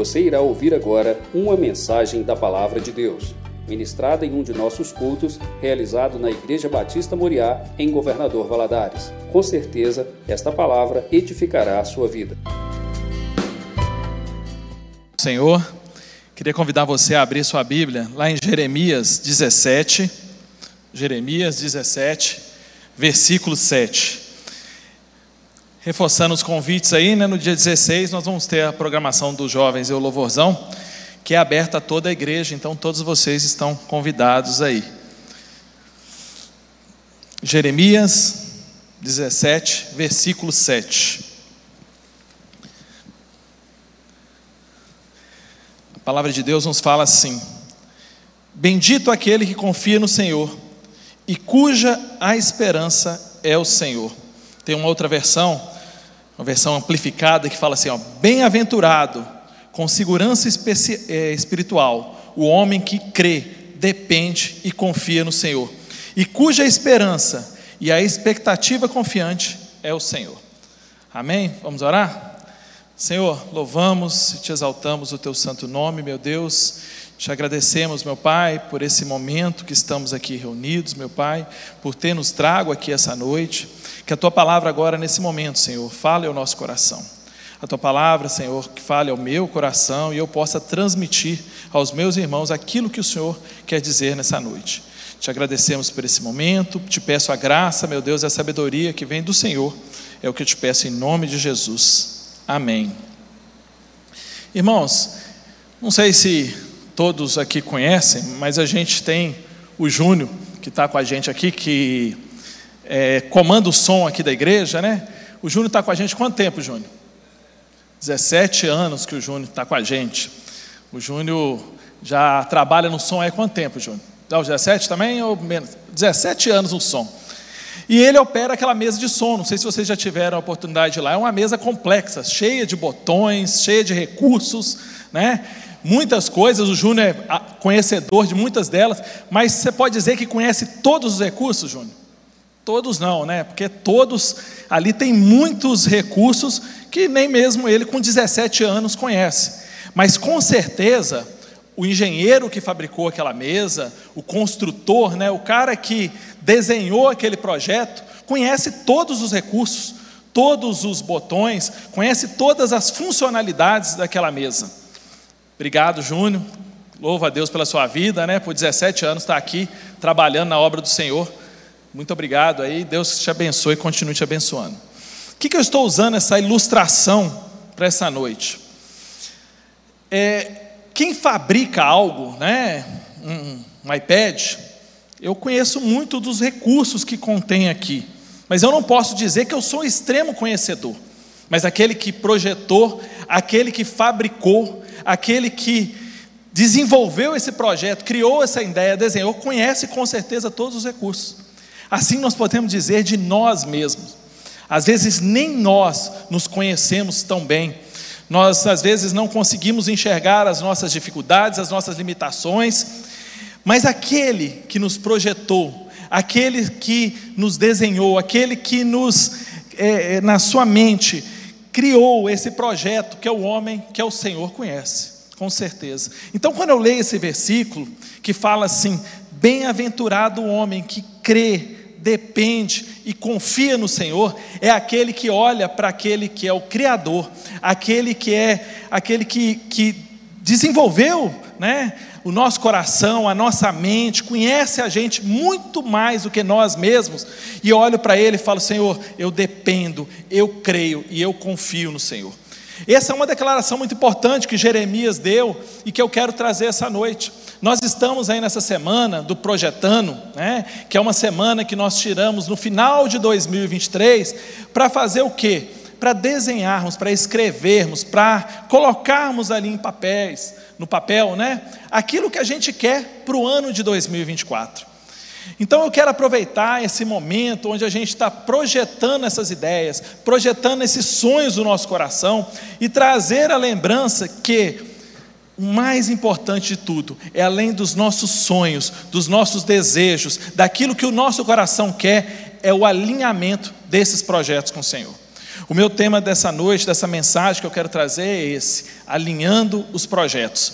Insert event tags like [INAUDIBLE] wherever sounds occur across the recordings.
Você irá ouvir agora uma mensagem da Palavra de Deus, ministrada em um de nossos cultos, realizado na Igreja Batista Moriá, em Governador Valadares. Com certeza, esta palavra edificará a sua vida. Senhor, queria convidar você a abrir sua Bíblia lá em Jeremias 17, Jeremias 17, versículo 7 reforçando os convites aí, né? No dia 16 nós vamos ter a programação dos jovens e o louvorzão, que é aberta a toda a igreja, então todos vocês estão convidados aí. Jeremias 17, versículo 7. A palavra de Deus nos fala assim: Bendito aquele que confia no Senhor e cuja a esperança é o Senhor. Tem uma outra versão, uma versão amplificada que fala assim: bem-aventurado, com segurança é, espiritual, o homem que crê, depende e confia no Senhor, e cuja esperança e a expectativa confiante é o Senhor. Amém? Vamos orar? Senhor, louvamos e te exaltamos o teu santo nome, meu Deus. Te agradecemos, meu Pai, por esse momento que estamos aqui reunidos, meu Pai, por ter nos trago aqui essa noite. Que a tua palavra agora, nesse momento, Senhor, fale ao nosso coração. A tua palavra, Senhor, que fale ao meu coração e eu possa transmitir aos meus irmãos aquilo que o Senhor quer dizer nessa noite. Te agradecemos por esse momento, te peço a graça, meu Deus, e a sabedoria que vem do Senhor. É o que eu te peço em nome de Jesus. Amém. Irmãos, não sei se todos aqui conhecem, mas a gente tem o Júnior, que está com a gente aqui, que é, comanda o som aqui da igreja, né? O Júnior está com a gente quanto tempo, Júnior? 17 anos que o Júnior está com a gente. O Júnior já trabalha no som há quanto tempo, Júnior? Não, 17 também ou menos? 17 anos no som. E ele opera aquela mesa de som, não sei se vocês já tiveram a oportunidade de ir lá, é uma mesa complexa, cheia de botões, cheia de recursos, né? Muitas coisas, o Júnior é conhecedor de muitas delas, mas você pode dizer que conhece todos os recursos, Júnior? Todos não, né? Porque todos ali tem muitos recursos que nem mesmo ele com 17 anos conhece. Mas com certeza, o engenheiro que fabricou aquela mesa, o construtor, né, o cara que desenhou aquele projeto, conhece todos os recursos, todos os botões, conhece todas as funcionalidades daquela mesa. Obrigado, Júnior. Louvo a Deus pela sua vida, né? Por 17 anos estar aqui trabalhando na obra do Senhor. Muito obrigado aí, Deus te abençoe e continue te abençoando. O que, que eu estou usando essa ilustração para essa noite? É, quem fabrica algo, né, um, um iPad, eu conheço muito dos recursos que contém aqui, mas eu não posso dizer que eu sou um extremo conhecedor. Mas aquele que projetou, aquele que fabricou, aquele que desenvolveu esse projeto, criou essa ideia, desenhou, conhece com certeza todos os recursos. Assim nós podemos dizer de nós mesmos. Às vezes nem nós nos conhecemos tão bem. Nós às vezes não conseguimos enxergar as nossas dificuldades, as nossas limitações, mas aquele que nos projetou, aquele que nos desenhou, aquele que nos, é, na sua mente, criou esse projeto, que é o homem, que é o Senhor, conhece, com certeza. Então, quando eu leio esse versículo, que fala assim: Bem-aventurado o homem que crê depende e confia no Senhor é aquele que olha para aquele que é o Criador, aquele que é aquele que, que desenvolveu né, o nosso coração, a nossa mente, conhece a gente muito mais do que nós mesmos, e olho para Ele e falo: Senhor, eu dependo, eu creio e eu confio no Senhor. Essa é uma declaração muito importante que Jeremias deu e que eu quero trazer essa noite. Nós estamos aí nessa semana do Projetando, né, que é uma semana que nós tiramos no final de 2023 para fazer o quê? Para desenharmos, para escrevermos, para colocarmos ali em papéis, no papel, né, aquilo que a gente quer para o ano de 2024. Então eu quero aproveitar esse momento onde a gente está projetando essas ideias, projetando esses sonhos do nosso coração e trazer a lembrança que o mais importante de tudo é além dos nossos sonhos, dos nossos desejos, daquilo que o nosso coração quer, é o alinhamento desses projetos com o Senhor. O meu tema dessa noite, dessa mensagem que eu quero trazer é esse: alinhando os projetos.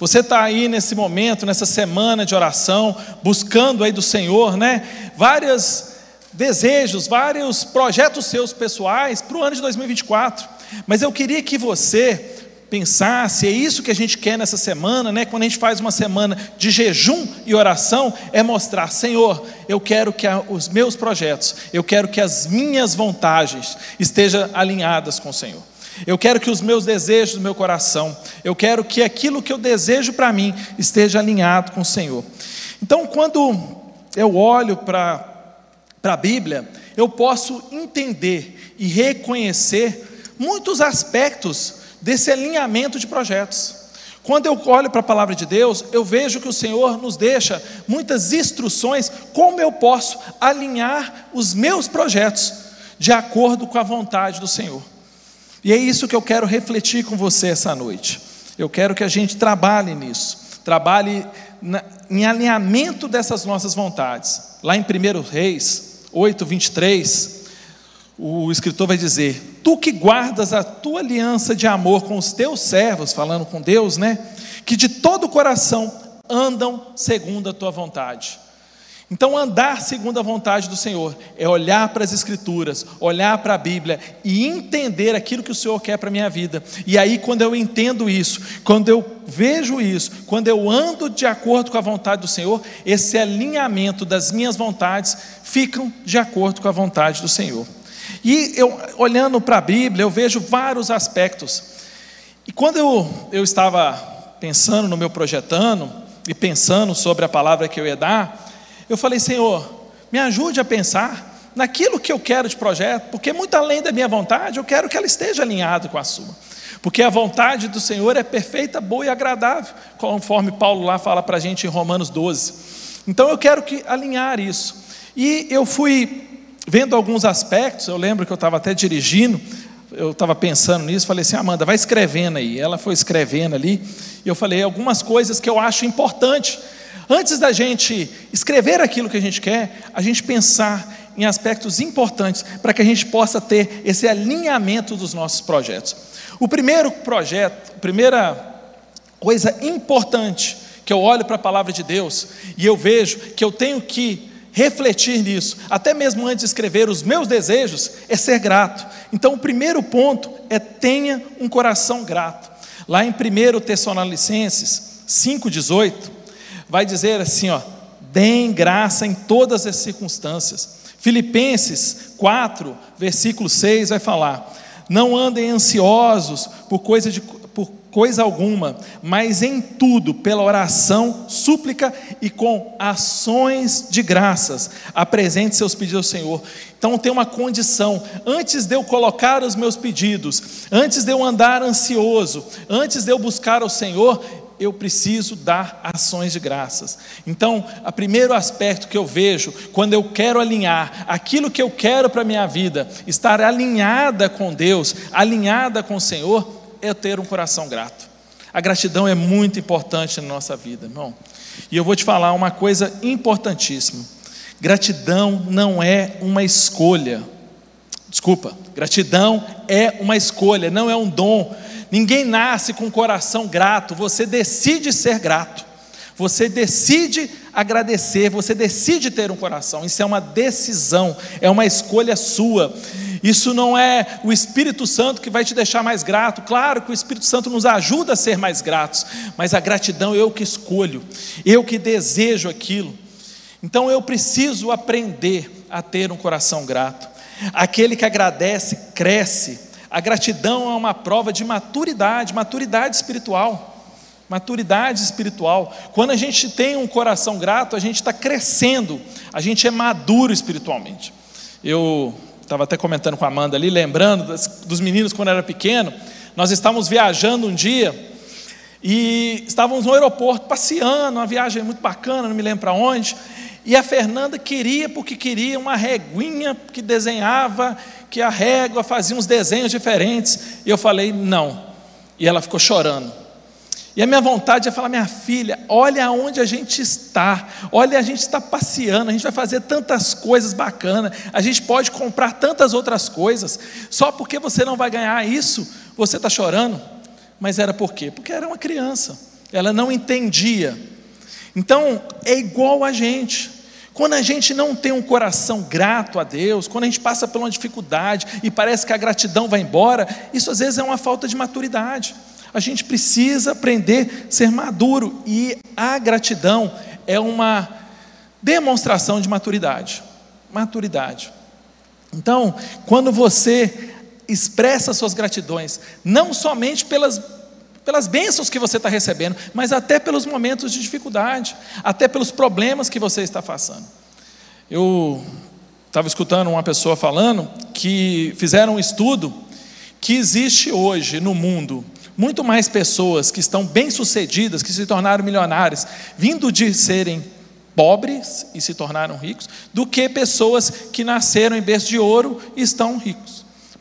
Você está aí nesse momento, nessa semana de oração, buscando aí do Senhor, né? Vários desejos, vários projetos seus pessoais para o ano de 2024. Mas eu queria que você pensasse, é isso que a gente quer nessa semana, né? Quando a gente faz uma semana de jejum e oração, é mostrar, Senhor, eu quero que os meus projetos, eu quero que as minhas vontades estejam alinhadas com o Senhor. Eu quero que os meus desejos do meu coração, eu quero que aquilo que eu desejo para mim esteja alinhado com o Senhor. Então, quando eu olho para a Bíblia, eu posso entender e reconhecer muitos aspectos desse alinhamento de projetos. Quando eu olho para a palavra de Deus, eu vejo que o Senhor nos deixa muitas instruções como eu posso alinhar os meus projetos de acordo com a vontade do Senhor. E é isso que eu quero refletir com você essa noite. Eu quero que a gente trabalhe nisso, trabalhe na, em alinhamento dessas nossas vontades. Lá em 1 Reis 8, 23, o escritor vai dizer: Tu que guardas a tua aliança de amor com os teus servos, falando com Deus, né? Que de todo o coração andam segundo a tua vontade. Então, andar segundo a vontade do Senhor é olhar para as Escrituras, olhar para a Bíblia e entender aquilo que o Senhor quer para a minha vida. E aí, quando eu entendo isso, quando eu vejo isso, quando eu ando de acordo com a vontade do Senhor, esse alinhamento das minhas vontades ficam de acordo com a vontade do Senhor. E eu, olhando para a Bíblia, eu vejo vários aspectos. E quando eu, eu estava pensando no meu projetando, e pensando sobre a palavra que eu ia dar, eu falei, Senhor, me ajude a pensar naquilo que eu quero de projeto, porque muito além da minha vontade, eu quero que ela esteja alinhada com a sua. Porque a vontade do Senhor é perfeita, boa e agradável, conforme Paulo lá fala para a gente em Romanos 12. Então eu quero que alinhar isso. E eu fui vendo alguns aspectos, eu lembro que eu estava até dirigindo, eu estava pensando nisso, falei assim, Amanda, vai escrevendo aí. Ela foi escrevendo ali, e eu falei algumas coisas que eu acho importante. Antes da gente escrever aquilo que a gente quer, a gente pensar em aspectos importantes para que a gente possa ter esse alinhamento dos nossos projetos. O primeiro projeto, a primeira coisa importante que eu olho para a palavra de Deus e eu vejo que eu tenho que refletir nisso, até mesmo antes de escrever os meus desejos, é ser grato. Então, o primeiro ponto é tenha um coração grato. Lá em 1 Tessalonicenses 5,18, vai dizer assim: ó, deem graça em todas as circunstâncias. Filipenses 4, versículo 6 vai falar: não andem ansiosos por coisa de coisa alguma, mas em tudo, pela oração, súplica e com ações de graças, apresente seus pedidos ao Senhor. Então tem uma condição, antes de eu colocar os meus pedidos, antes de eu andar ansioso, antes de eu buscar ao Senhor, eu preciso dar ações de graças. Então, o primeiro aspecto que eu vejo, quando eu quero alinhar aquilo que eu quero para a minha vida, estar alinhada com Deus, alinhada com o Senhor, é ter um coração grato. A gratidão é muito importante na nossa vida, irmão. E eu vou te falar uma coisa importantíssima: gratidão não é uma escolha. Desculpa, gratidão é uma escolha, não é um dom. Ninguém nasce com um coração grato, você decide ser grato. Você decide agradecer, você decide ter um coração. Isso é uma decisão, é uma escolha sua. Isso não é o Espírito Santo que vai te deixar mais grato. Claro que o Espírito Santo nos ajuda a ser mais gratos, mas a gratidão eu que escolho, eu que desejo aquilo. Então eu preciso aprender a ter um coração grato. Aquele que agradece, cresce. A gratidão é uma prova de maturidade, maturidade espiritual. Maturidade espiritual. Quando a gente tem um coração grato, a gente está crescendo, a gente é maduro espiritualmente. Eu estava até comentando com a Amanda ali, lembrando dos meninos quando era pequeno. Nós estávamos viajando um dia e estávamos no aeroporto passeando, uma viagem muito bacana, não me lembro para onde. E a Fernanda queria, porque queria uma reguinha que desenhava, que a régua fazia uns desenhos diferentes. E eu falei, não. E ela ficou chorando. E a minha vontade é falar, minha filha, olha aonde a gente está, olha, a gente está passeando, a gente vai fazer tantas coisas bacanas, a gente pode comprar tantas outras coisas, só porque você não vai ganhar isso, você está chorando. Mas era por quê? Porque era uma criança, ela não entendia. Então, é igual a gente. Quando a gente não tem um coração grato a Deus, quando a gente passa por uma dificuldade e parece que a gratidão vai embora, isso às vezes é uma falta de maturidade. A gente precisa aprender a ser maduro e a gratidão é uma demonstração de maturidade. Maturidade. Então, quando você expressa suas gratidões, não somente pelas, pelas bênçãos que você está recebendo, mas até pelos momentos de dificuldade, até pelos problemas que você está passando. Eu estava escutando uma pessoa falando que fizeram um estudo que existe hoje no mundo muito mais pessoas que estão bem-sucedidas, que se tornaram milionárias, vindo de serem pobres e se tornaram ricos, do que pessoas que nasceram em berço de ouro e estão ricos.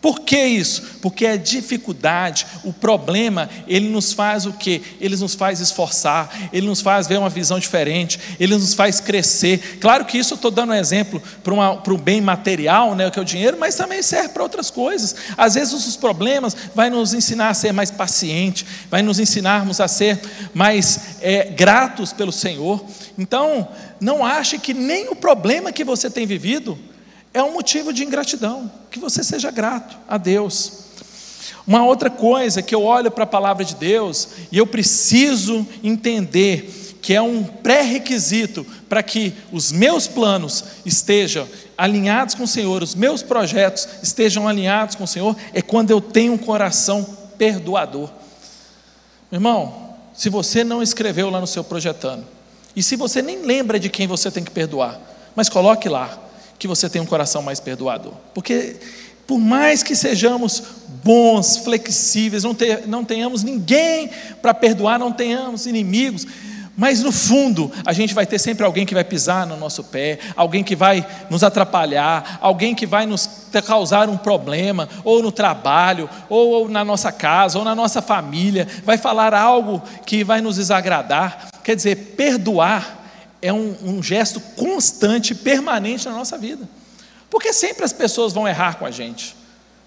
Por que isso? Porque a dificuldade, o problema, ele nos faz o quê? Ele nos faz esforçar, ele nos faz ver uma visão diferente, ele nos faz crescer. Claro que isso eu estou dando um exemplo para, um bem material, né, que é o dinheiro, mas também serve para outras coisas. Às vezes os problemas vai nos ensinar a ser mais paciente, vai nos ensinarmos a ser mais é, gratos pelo Senhor. Então, não ache que nem o problema que você tem vivido é um motivo de ingratidão, que você seja grato a Deus. Uma outra coisa que eu olho para a palavra de Deus e eu preciso entender que é um pré-requisito para que os meus planos estejam alinhados com o Senhor, os meus projetos estejam alinhados com o Senhor, é quando eu tenho um coração perdoador. Meu irmão, se você não escreveu lá no seu projetando, e se você nem lembra de quem você tem que perdoar, mas coloque lá, que você tenha um coração mais perdoador. Porque, por mais que sejamos bons, flexíveis, não, ter, não tenhamos ninguém para perdoar, não tenhamos inimigos, mas no fundo, a gente vai ter sempre alguém que vai pisar no nosso pé, alguém que vai nos atrapalhar, alguém que vai nos causar um problema, ou no trabalho, ou na nossa casa, ou na nossa família, vai falar algo que vai nos desagradar. Quer dizer, perdoar é um, um gesto constante, permanente na nossa vida. Porque sempre as pessoas vão errar com a gente.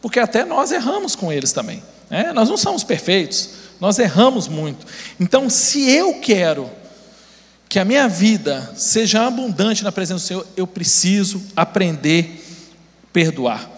Porque até nós erramos com eles também. Né? Nós não somos perfeitos, nós erramos muito. Então, se eu quero que a minha vida seja abundante na presença do Senhor, eu preciso aprender a perdoar.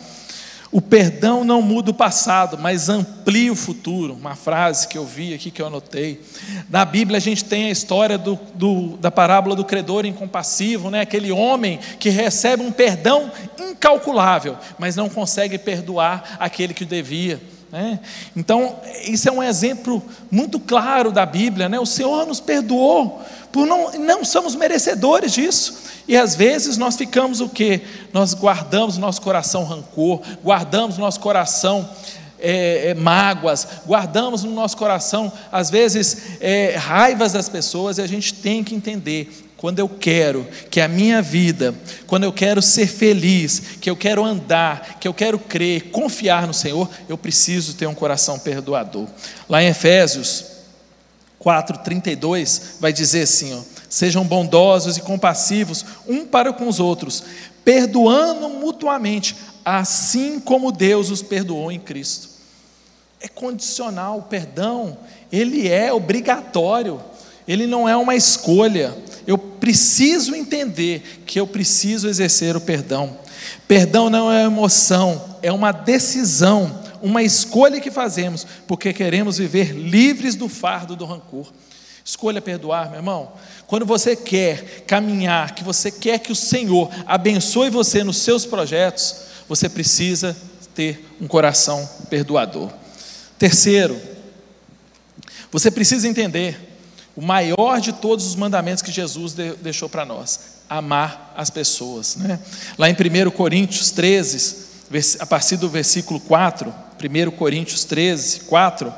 O perdão não muda o passado, mas amplia o futuro. Uma frase que eu vi aqui, que eu anotei. Na Bíblia a gente tem a história do, do, da parábola do credor incompassivo, né? aquele homem que recebe um perdão incalculável, mas não consegue perdoar aquele que o devia. Né? Então, isso é um exemplo muito claro da Bíblia. Né? O Senhor nos perdoou, por não, não somos merecedores disso. E às vezes nós ficamos o que? Nós guardamos no nosso coração rancor, guardamos no nosso coração é, é, mágoas, guardamos no nosso coração, às vezes, é, raivas das pessoas, e a gente tem que entender quando eu quero que a minha vida, quando eu quero ser feliz, que eu quero andar, que eu quero crer, confiar no Senhor, eu preciso ter um coração perdoador. Lá em Efésios 4:32 vai dizer assim, ó: Sejam bondosos e compassivos um para com os outros, perdoando mutuamente, assim como Deus os perdoou em Cristo. É condicional, o perdão, ele é obrigatório, ele não é uma escolha. Eu preciso entender que eu preciso exercer o perdão. Perdão não é emoção, é uma decisão, uma escolha que fazemos, porque queremos viver livres do fardo do rancor. Escolha perdoar, meu irmão. Quando você quer caminhar, que você quer que o Senhor abençoe você nos seus projetos, você precisa ter um coração perdoador. Terceiro, você precisa entender o maior de todos os mandamentos que Jesus deixou para nós: amar as pessoas. Né? Lá em 1 Coríntios 13, a partir do versículo 4, 1 Coríntios 13, 4,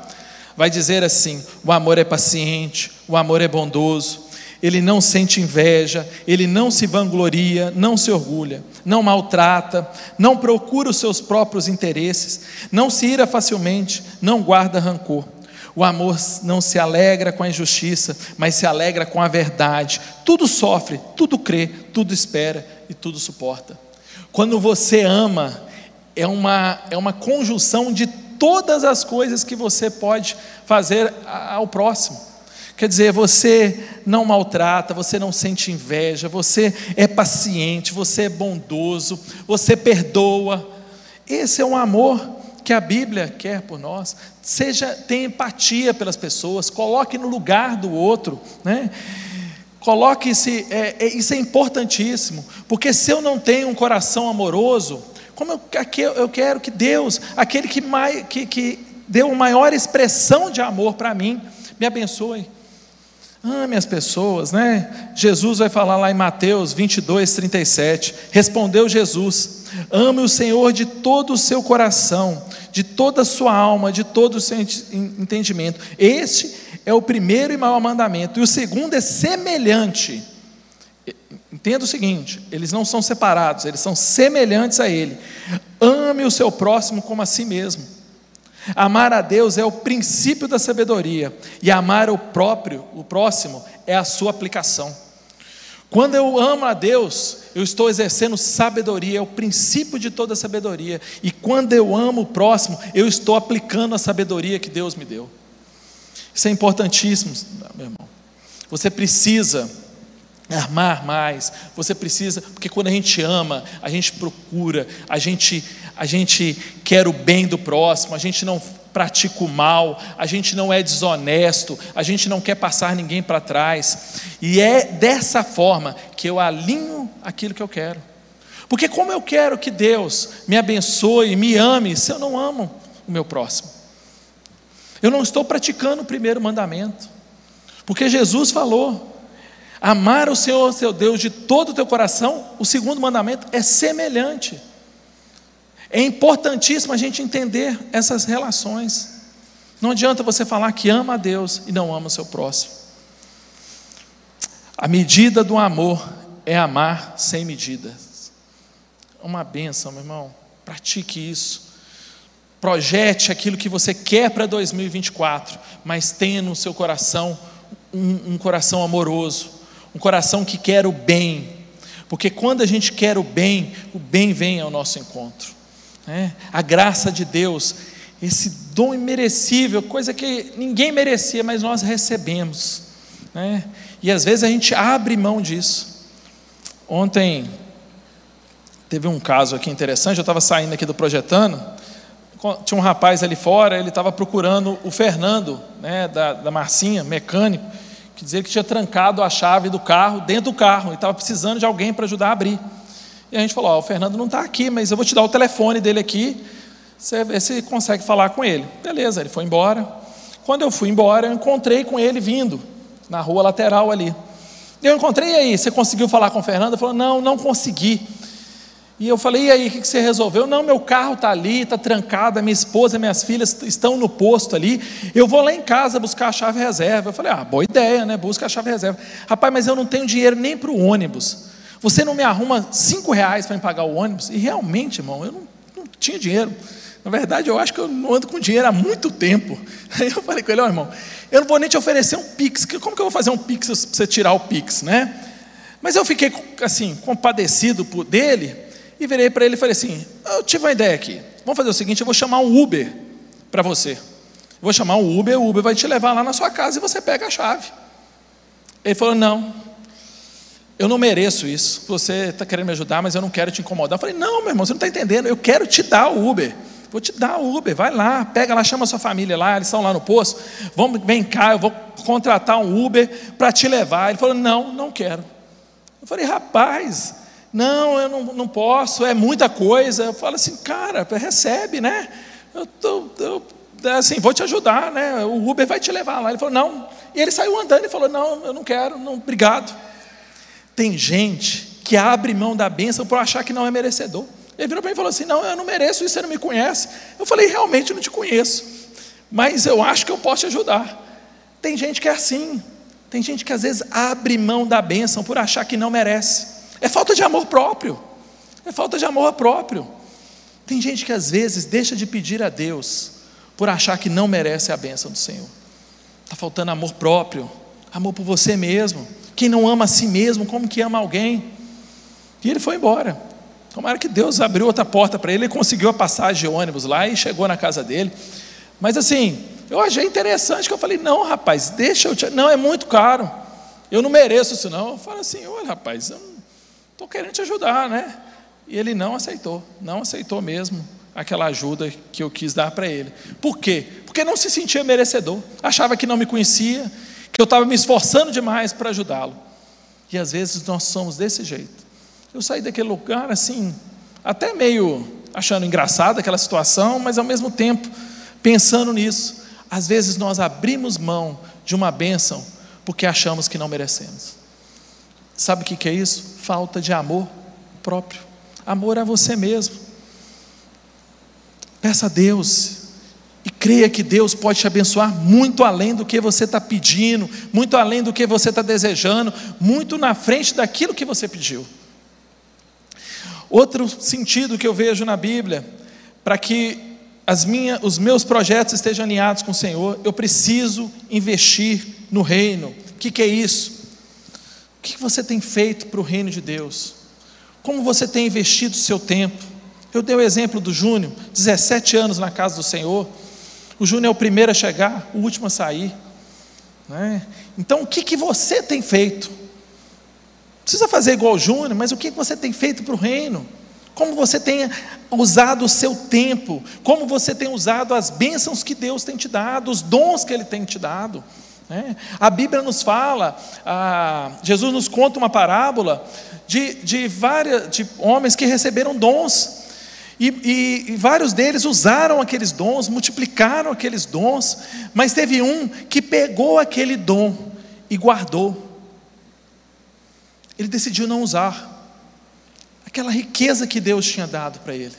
vai dizer assim: o amor é paciente, o amor é bondoso, ele não sente inveja, ele não se vangloria, não se orgulha, não maltrata, não procura os seus próprios interesses, não se ira facilmente, não guarda rancor. O amor não se alegra com a injustiça, mas se alegra com a verdade. Tudo sofre, tudo crê, tudo espera e tudo suporta. Quando você ama, é uma, é uma conjunção de todas as coisas que você pode fazer ao próximo. Quer dizer, você não maltrata, você não sente inveja, você é paciente, você é bondoso, você perdoa. Esse é um amor que a Bíblia quer por nós. Seja, tenha empatia pelas pessoas, coloque no lugar do outro, né? Coloque-se, é, é, isso é importantíssimo, porque se eu não tenho um coração amoroso, como eu, eu quero que Deus, aquele que, mais, que, que deu maior expressão de amor para mim, me abençoe. Ame as pessoas, né? Jesus vai falar lá em Mateus 22, 37. Respondeu Jesus: Ame o Senhor de todo o seu coração, de toda a sua alma, de todo o seu entendimento. Este é o primeiro e maior mandamento. E o segundo é semelhante. Entenda o seguinte: eles não são separados, eles são semelhantes a Ele. Ame o seu próximo como a si mesmo. Amar a Deus é o princípio da sabedoria e amar o próprio, o próximo, é a sua aplicação. Quando eu amo a Deus, eu estou exercendo sabedoria, é o princípio de toda sabedoria. E quando eu amo o próximo, eu estou aplicando a sabedoria que Deus me deu. Isso é importantíssimo, meu irmão. Você precisa amar mais, você precisa, porque quando a gente ama, a gente procura, a gente a gente quer o bem do próximo, a gente não pratica o mal, a gente não é desonesto, a gente não quer passar ninguém para trás. E é dessa forma que eu alinho aquilo que eu quero. Porque como eu quero que Deus me abençoe, me ame, se eu não amo o meu próximo? Eu não estou praticando o primeiro mandamento. Porque Jesus falou: amar o Senhor, seu Deus, de todo o teu coração, o segundo mandamento é semelhante. É importantíssimo a gente entender essas relações. Não adianta você falar que ama a Deus e não ama o seu próximo. A medida do amor é amar sem medidas. É uma benção, meu irmão. Pratique isso. Projete aquilo que você quer para 2024, mas tenha no seu coração um, um coração amoroso, um coração que quer o bem. Porque quando a gente quer o bem, o bem vem ao nosso encontro né? a graça de Deus, esse dom imerecível, coisa que ninguém merecia, mas nós recebemos. Né? E às vezes a gente abre mão disso. Ontem teve um caso aqui interessante, eu estava saindo aqui do projetando, tinha um rapaz ali fora, ele estava procurando o Fernando, né, da, da Marcinha, mecânico, que dizia que tinha trancado a chave do carro dentro do carro e estava precisando de alguém para ajudar a abrir. E a gente falou: Ó, o Fernando não está aqui, mas eu vou te dar o telefone dele aqui, você vê se consegue falar com ele. Beleza, ele foi embora. Quando eu fui embora, eu encontrei com ele vindo, na rua lateral ali. Eu encontrei aí, você conseguiu falar com o Fernando? Ele falou: Não, não consegui. E eu falei: E aí, o que você resolveu? Não, meu carro está ali, está trancado, minha esposa e minhas filhas estão no posto ali. Eu vou lá em casa buscar a chave reserva. Eu falei: Ah, boa ideia, né? Busca a chave reserva. Rapaz, mas eu não tenho dinheiro nem para o ônibus. Você não me arruma cinco reais para me pagar o ônibus? E realmente, irmão, eu não, não, tinha dinheiro. Na verdade, eu acho que eu não ando com dinheiro há muito tempo. [LAUGHS] Aí eu falei com ele, ó oh, irmão, eu não vou nem te oferecer um Pix. Como que eu vou fazer um Pix para você tirar o Pix, né? Mas eu fiquei assim, compadecido por dele, e virei para ele e falei assim: eu tive uma ideia aqui. Vamos fazer o seguinte: eu vou chamar um Uber para você. vou chamar um Uber, o Uber vai te levar lá na sua casa e você pega a chave. Ele falou: não, eu não mereço isso. Você está querendo me ajudar, mas eu não quero te incomodar. Eu falei, não, meu irmão, você não está entendendo. Eu quero te dar o Uber. Vou te dar o Uber, vai lá, pega lá, chama sua família lá, eles estão lá no posto. Vamos, vem cá, eu vou contratar um Uber para te levar. Ele falou, não, não quero. Eu falei, rapaz, não, eu não, não posso, é muita coisa. Eu falo assim, cara, recebe, né? Eu, tô, eu assim, vou te ajudar, né? O Uber vai te levar lá. Ele falou, não. E ele saiu andando e falou, não, eu não quero, não, obrigado. Tem gente que abre mão da bênção por achar que não é merecedor. Ele virou para mim e falou assim: Não, eu não mereço isso, você não me conhece. Eu falei: Realmente não te conheço, mas eu acho que eu posso te ajudar. Tem gente que é assim. Tem gente que às vezes abre mão da bênção por achar que não merece. É falta de amor próprio. É falta de amor próprio. Tem gente que às vezes deixa de pedir a Deus por achar que não merece a bênção do Senhor. Está faltando amor próprio, amor por você mesmo. Quem não ama a si mesmo, como que ama alguém? E ele foi embora. Tomara que Deus abriu outra porta para ele, ele conseguiu a passagem de ônibus lá e chegou na casa dele. Mas assim, eu achei interessante que eu falei: não, rapaz, deixa eu te. Não, é muito caro. Eu não mereço isso, não. Eu falo assim: olha, rapaz, eu estou querendo te ajudar, né? E ele não aceitou, não aceitou mesmo aquela ajuda que eu quis dar para ele. Por quê? Porque não se sentia merecedor, achava que não me conhecia, que eu estava me esforçando demais para ajudá-lo. E às vezes nós somos desse jeito. Eu saí daquele lugar assim, até meio achando engraçado aquela situação, mas ao mesmo tempo pensando nisso. Às vezes nós abrimos mão de uma bênção porque achamos que não merecemos. Sabe o que é isso? Falta de amor próprio. Amor a você mesmo. Peça a Deus e creia que Deus pode te abençoar muito além do que você está pedindo, muito além do que você está desejando, muito na frente daquilo que você pediu. Outro sentido que eu vejo na Bíblia, para que as minha, os meus projetos estejam alinhados com o Senhor, eu preciso investir no reino. O que, que é isso? O que você tem feito para o reino de Deus? Como você tem investido o seu tempo? Eu dei o exemplo do Júnior, 17 anos na casa do Senhor. O Júnior é o primeiro a chegar, o último a sair. Né? Então, o que, que você tem feito? Precisa fazer igual o Júnior, mas o que, que você tem feito para o reino? como você tem usado o seu tempo, como você tem usado as bênçãos que Deus tem te dado, os dons que Ele tem te dado. Né? A Bíblia nos fala, Jesus nos conta uma parábola de, de, várias, de homens que receberam dons. E, e, e, vários deles usaram aqueles dons, multiplicaram aqueles dons, mas teve um que pegou aquele dom e guardou. Ele decidiu não usar aquela riqueza que Deus tinha dado para ele,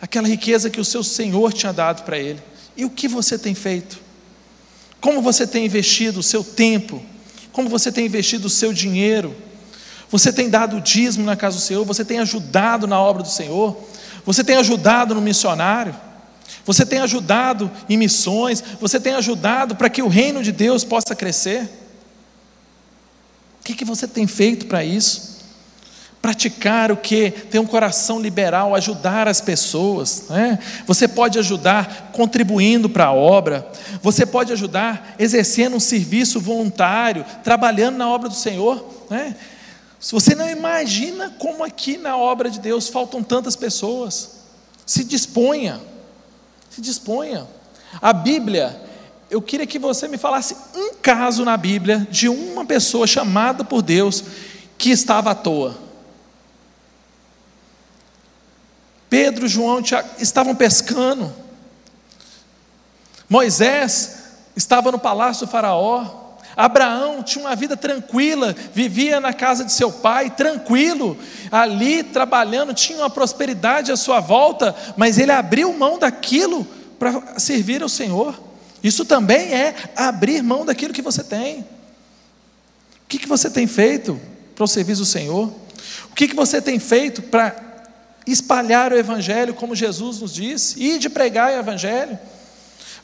aquela riqueza que o seu Senhor tinha dado para ele. E o que você tem feito? Como você tem investido o seu tempo? Como você tem investido o seu dinheiro? Você tem dado o dízimo na casa do Senhor? Você tem ajudado na obra do Senhor? Você tem ajudado no missionário? Você tem ajudado em missões? Você tem ajudado para que o reino de Deus possa crescer? O que, que você tem feito para isso? praticar o que? Ter um coração liberal, ajudar as pessoas. Né? Você pode ajudar contribuindo para a obra, você pode ajudar exercendo um serviço voluntário, trabalhando na obra do Senhor. Né? Se você não imagina como aqui na obra de Deus faltam tantas pessoas, se disponha, se disponha. A Bíblia, eu queria que você me falasse um caso na Bíblia de uma pessoa chamada por Deus que estava à toa. Pedro, João e Tiago estavam pescando. Moisés estava no palácio do Faraó. Abraão tinha uma vida tranquila, vivia na casa de seu pai, tranquilo, ali trabalhando, tinha uma prosperidade à sua volta, mas ele abriu mão daquilo para servir ao Senhor. Isso também é abrir mão daquilo que você tem. O que, que você tem feito para o serviço do Senhor? O que, que você tem feito para espalhar o Evangelho, como Jesus nos disse, e de pregar o Evangelho.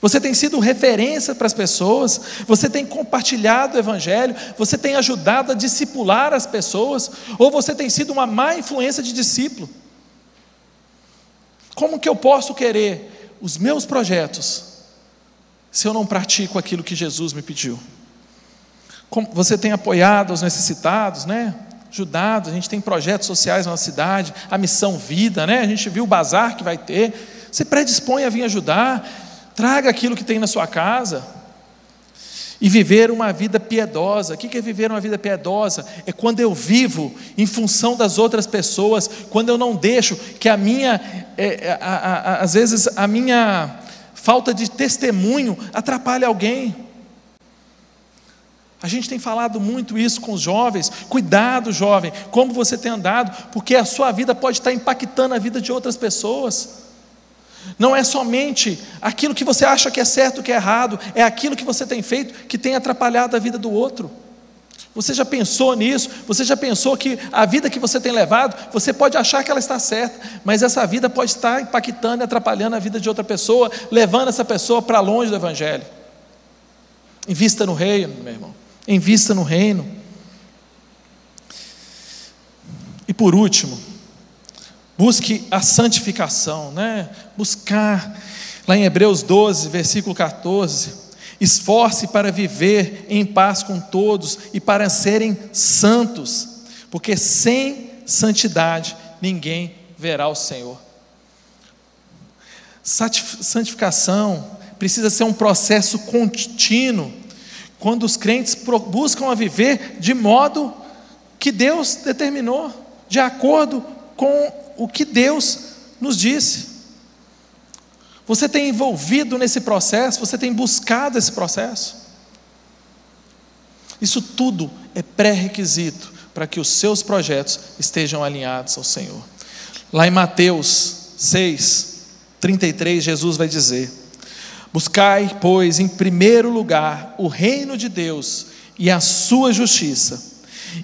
Você tem sido referência para as pessoas, você tem compartilhado o Evangelho, você tem ajudado a discipular as pessoas, ou você tem sido uma má influência de discípulo. Como que eu posso querer os meus projetos se eu não pratico aquilo que Jesus me pediu? Como você tem apoiado os necessitados, né? ajudado, a gente tem projetos sociais na cidade, a missão vida, né? A gente viu o bazar que vai ter. Você predispõe a vir ajudar, traga aquilo que tem na sua casa. E viver uma vida piedosa. O que é viver uma vida piedosa? É quando eu vivo em função das outras pessoas, quando eu não deixo que a minha, é, é a, a, a, às vezes, a minha falta de testemunho atrapalhe alguém. A gente tem falado muito isso com os jovens. Cuidado, jovem, como você tem andado, porque a sua vida pode estar impactando a vida de outras pessoas. Não é somente aquilo que você acha que é certo, que é errado, é aquilo que você tem feito que tem atrapalhado a vida do outro. Você já pensou nisso? Você já pensou que a vida que você tem levado, você pode achar que ela está certa, mas essa vida pode estar impactando e atrapalhando a vida de outra pessoa, levando essa pessoa para longe do Evangelho. Invista no reino, meu irmão. Invista no reino. E por último, busque a santificação, né? Buscar, lá em Hebreus 12, versículo 14 Esforce para viver em paz com todos e para serem santos, porque sem santidade ninguém verá o Senhor. Santificação precisa ser um processo contínuo, quando os crentes buscam a viver de modo que Deus determinou, de acordo com o que Deus nos disse. Você tem envolvido nesse processo? Você tem buscado esse processo? Isso tudo é pré-requisito para que os seus projetos estejam alinhados ao Senhor. Lá em Mateus 6, 33, Jesus vai dizer: Buscai, pois, em primeiro lugar o reino de Deus e a sua justiça,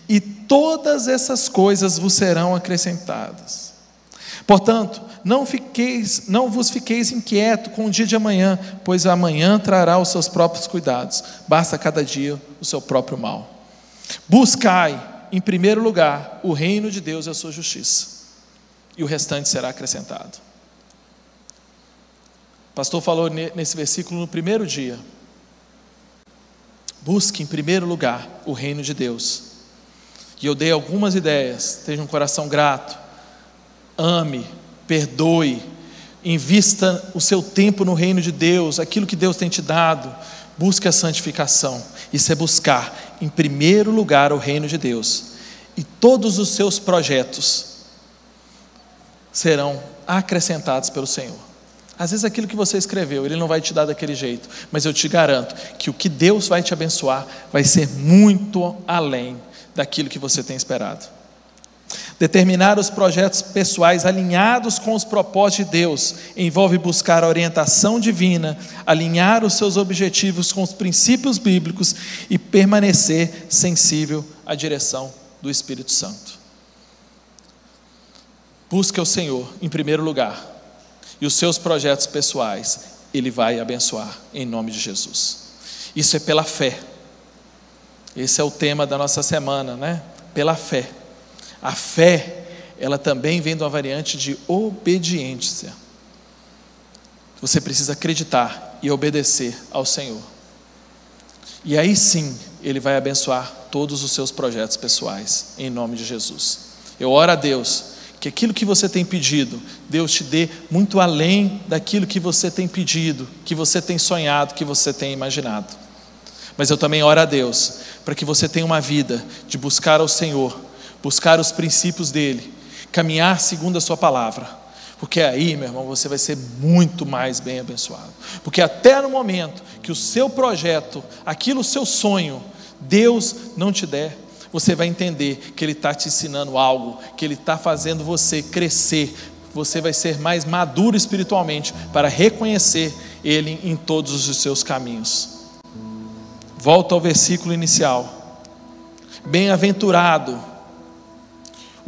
e todas essas coisas vos serão acrescentadas. Portanto, não, fiqueis, não vos fiqueis inquieto com o dia de amanhã, pois amanhã trará os seus próprios cuidados. Basta cada dia o seu próprio mal. Buscai, em primeiro lugar, o reino de Deus e a sua justiça, e o restante será acrescentado. O pastor falou nesse versículo no primeiro dia. Busque em primeiro lugar o reino de Deus. E eu dei algumas ideias. Tenha um coração grato. Ame perdoe, invista o seu tempo no reino de Deus, aquilo que Deus tem te dado, busque a santificação. Isso é buscar, em primeiro lugar, o reino de Deus. E todos os seus projetos serão acrescentados pelo Senhor. Às vezes aquilo que você escreveu, Ele não vai te dar daquele jeito, mas eu te garanto que o que Deus vai te abençoar vai ser muito além daquilo que você tem esperado. Determinar os projetos pessoais alinhados com os propósitos de Deus envolve buscar a orientação divina, alinhar os seus objetivos com os princípios bíblicos e permanecer sensível à direção do Espírito Santo. Busque o Senhor em primeiro lugar e os seus projetos pessoais Ele vai abençoar em nome de Jesus. Isso é pela fé. Esse é o tema da nossa semana, né? Pela fé. A fé, ela também vem de uma variante de obediência. Você precisa acreditar e obedecer ao Senhor. E aí sim, Ele vai abençoar todos os seus projetos pessoais, em nome de Jesus. Eu oro a Deus que aquilo que você tem pedido, Deus te dê muito além daquilo que você tem pedido, que você tem sonhado, que você tem imaginado. Mas eu também oro a Deus para que você tenha uma vida de buscar ao Senhor buscar os princípios dele, caminhar segundo a sua palavra. Porque aí, meu irmão, você vai ser muito mais bem abençoado. Porque até no momento que o seu projeto, aquilo, o seu sonho, Deus não te der, você vai entender que Ele está te ensinando algo, que Ele está fazendo você crescer. Você vai ser mais maduro espiritualmente para reconhecer Ele em todos os seus caminhos. Volta ao versículo inicial. Bem-aventurado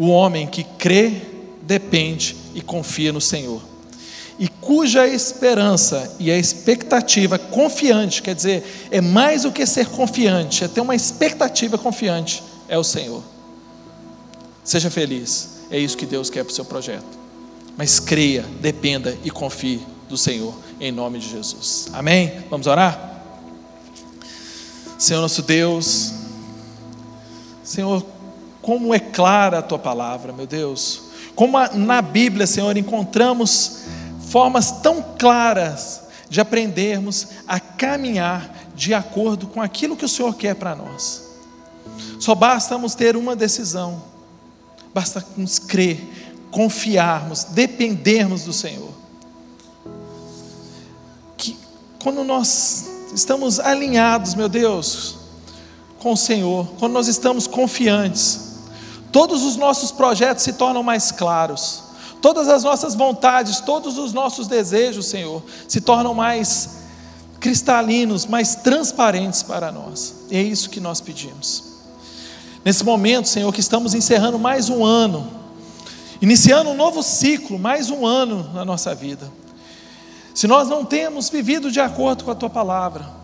o homem que crê, depende e confia no Senhor, e cuja esperança e a expectativa confiante, quer dizer, é mais do que ser confiante, é ter uma expectativa confiante, é o Senhor. Seja feliz, é isso que Deus quer para o seu projeto. Mas creia, dependa e confie do Senhor, em nome de Jesus. Amém? Vamos orar? Senhor nosso Deus, Senhor, como é clara a tua palavra, meu Deus. Como na Bíblia, Senhor, encontramos formas tão claras de aprendermos a caminhar de acordo com aquilo que o Senhor quer para nós. Só basta nos ter uma decisão, basta nos crer, confiarmos, dependermos do Senhor. Que quando nós estamos alinhados, meu Deus, com o Senhor, quando nós estamos confiantes, Todos os nossos projetos se tornam mais claros. Todas as nossas vontades, todos os nossos desejos, Senhor, se tornam mais cristalinos, mais transparentes para nós. E é isso que nós pedimos. Nesse momento, Senhor, que estamos encerrando mais um ano, iniciando um novo ciclo, mais um ano na nossa vida. Se nós não temos vivido de acordo com a tua palavra,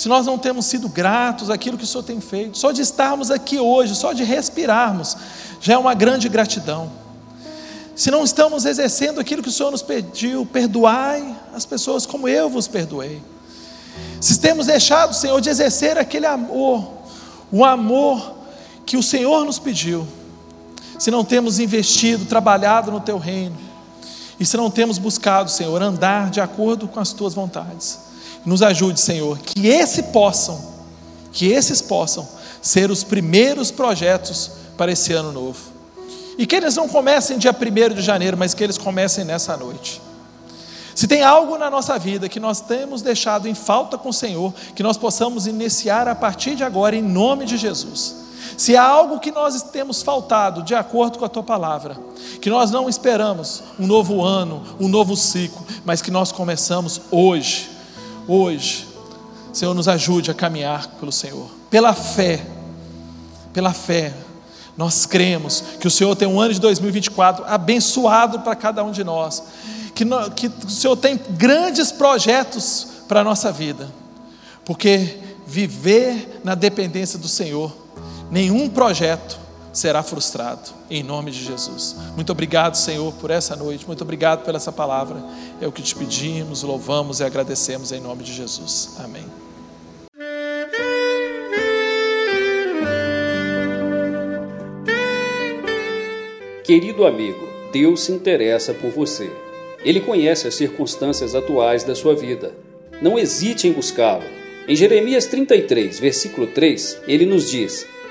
se nós não temos sido gratos àquilo que o Senhor tem feito, só de estarmos aqui hoje, só de respirarmos, já é uma grande gratidão. Se não estamos exercendo aquilo que o Senhor nos pediu, perdoai as pessoas como eu vos perdoei. Se temos deixado, Senhor, de exercer aquele amor, o amor que o Senhor nos pediu, se não temos investido, trabalhado no teu reino, e se não temos buscado, Senhor, andar de acordo com as tuas vontades, nos ajude, Senhor, que esse possam, que esses possam ser os primeiros projetos para esse ano novo. E que eles não comecem dia 1 de janeiro, mas que eles comecem nessa noite. Se tem algo na nossa vida que nós temos deixado em falta com o Senhor, que nós possamos iniciar a partir de agora, em nome de Jesus. Se há algo que nós temos faltado de acordo com a tua palavra, que nós não esperamos um novo ano, um novo ciclo, mas que nós começamos hoje, hoje. Senhor, nos ajude a caminhar pelo Senhor, pela fé, pela fé, nós cremos que o Senhor tem um ano de 2024 abençoado para cada um de nós, que, no, que o Senhor tem grandes projetos para a nossa vida, porque viver na dependência do Senhor, nenhum projeto será frustrado, em nome de Jesus. Muito obrigado, Senhor, por essa noite, muito obrigado pela essa palavra, é o que te pedimos, louvamos e agradecemos em nome de Jesus. Amém. Querido amigo, Deus se interessa por você. Ele conhece as circunstâncias atuais da sua vida. Não hesite em buscá-lo. Em Jeremias 33, versículo 3, ele nos diz: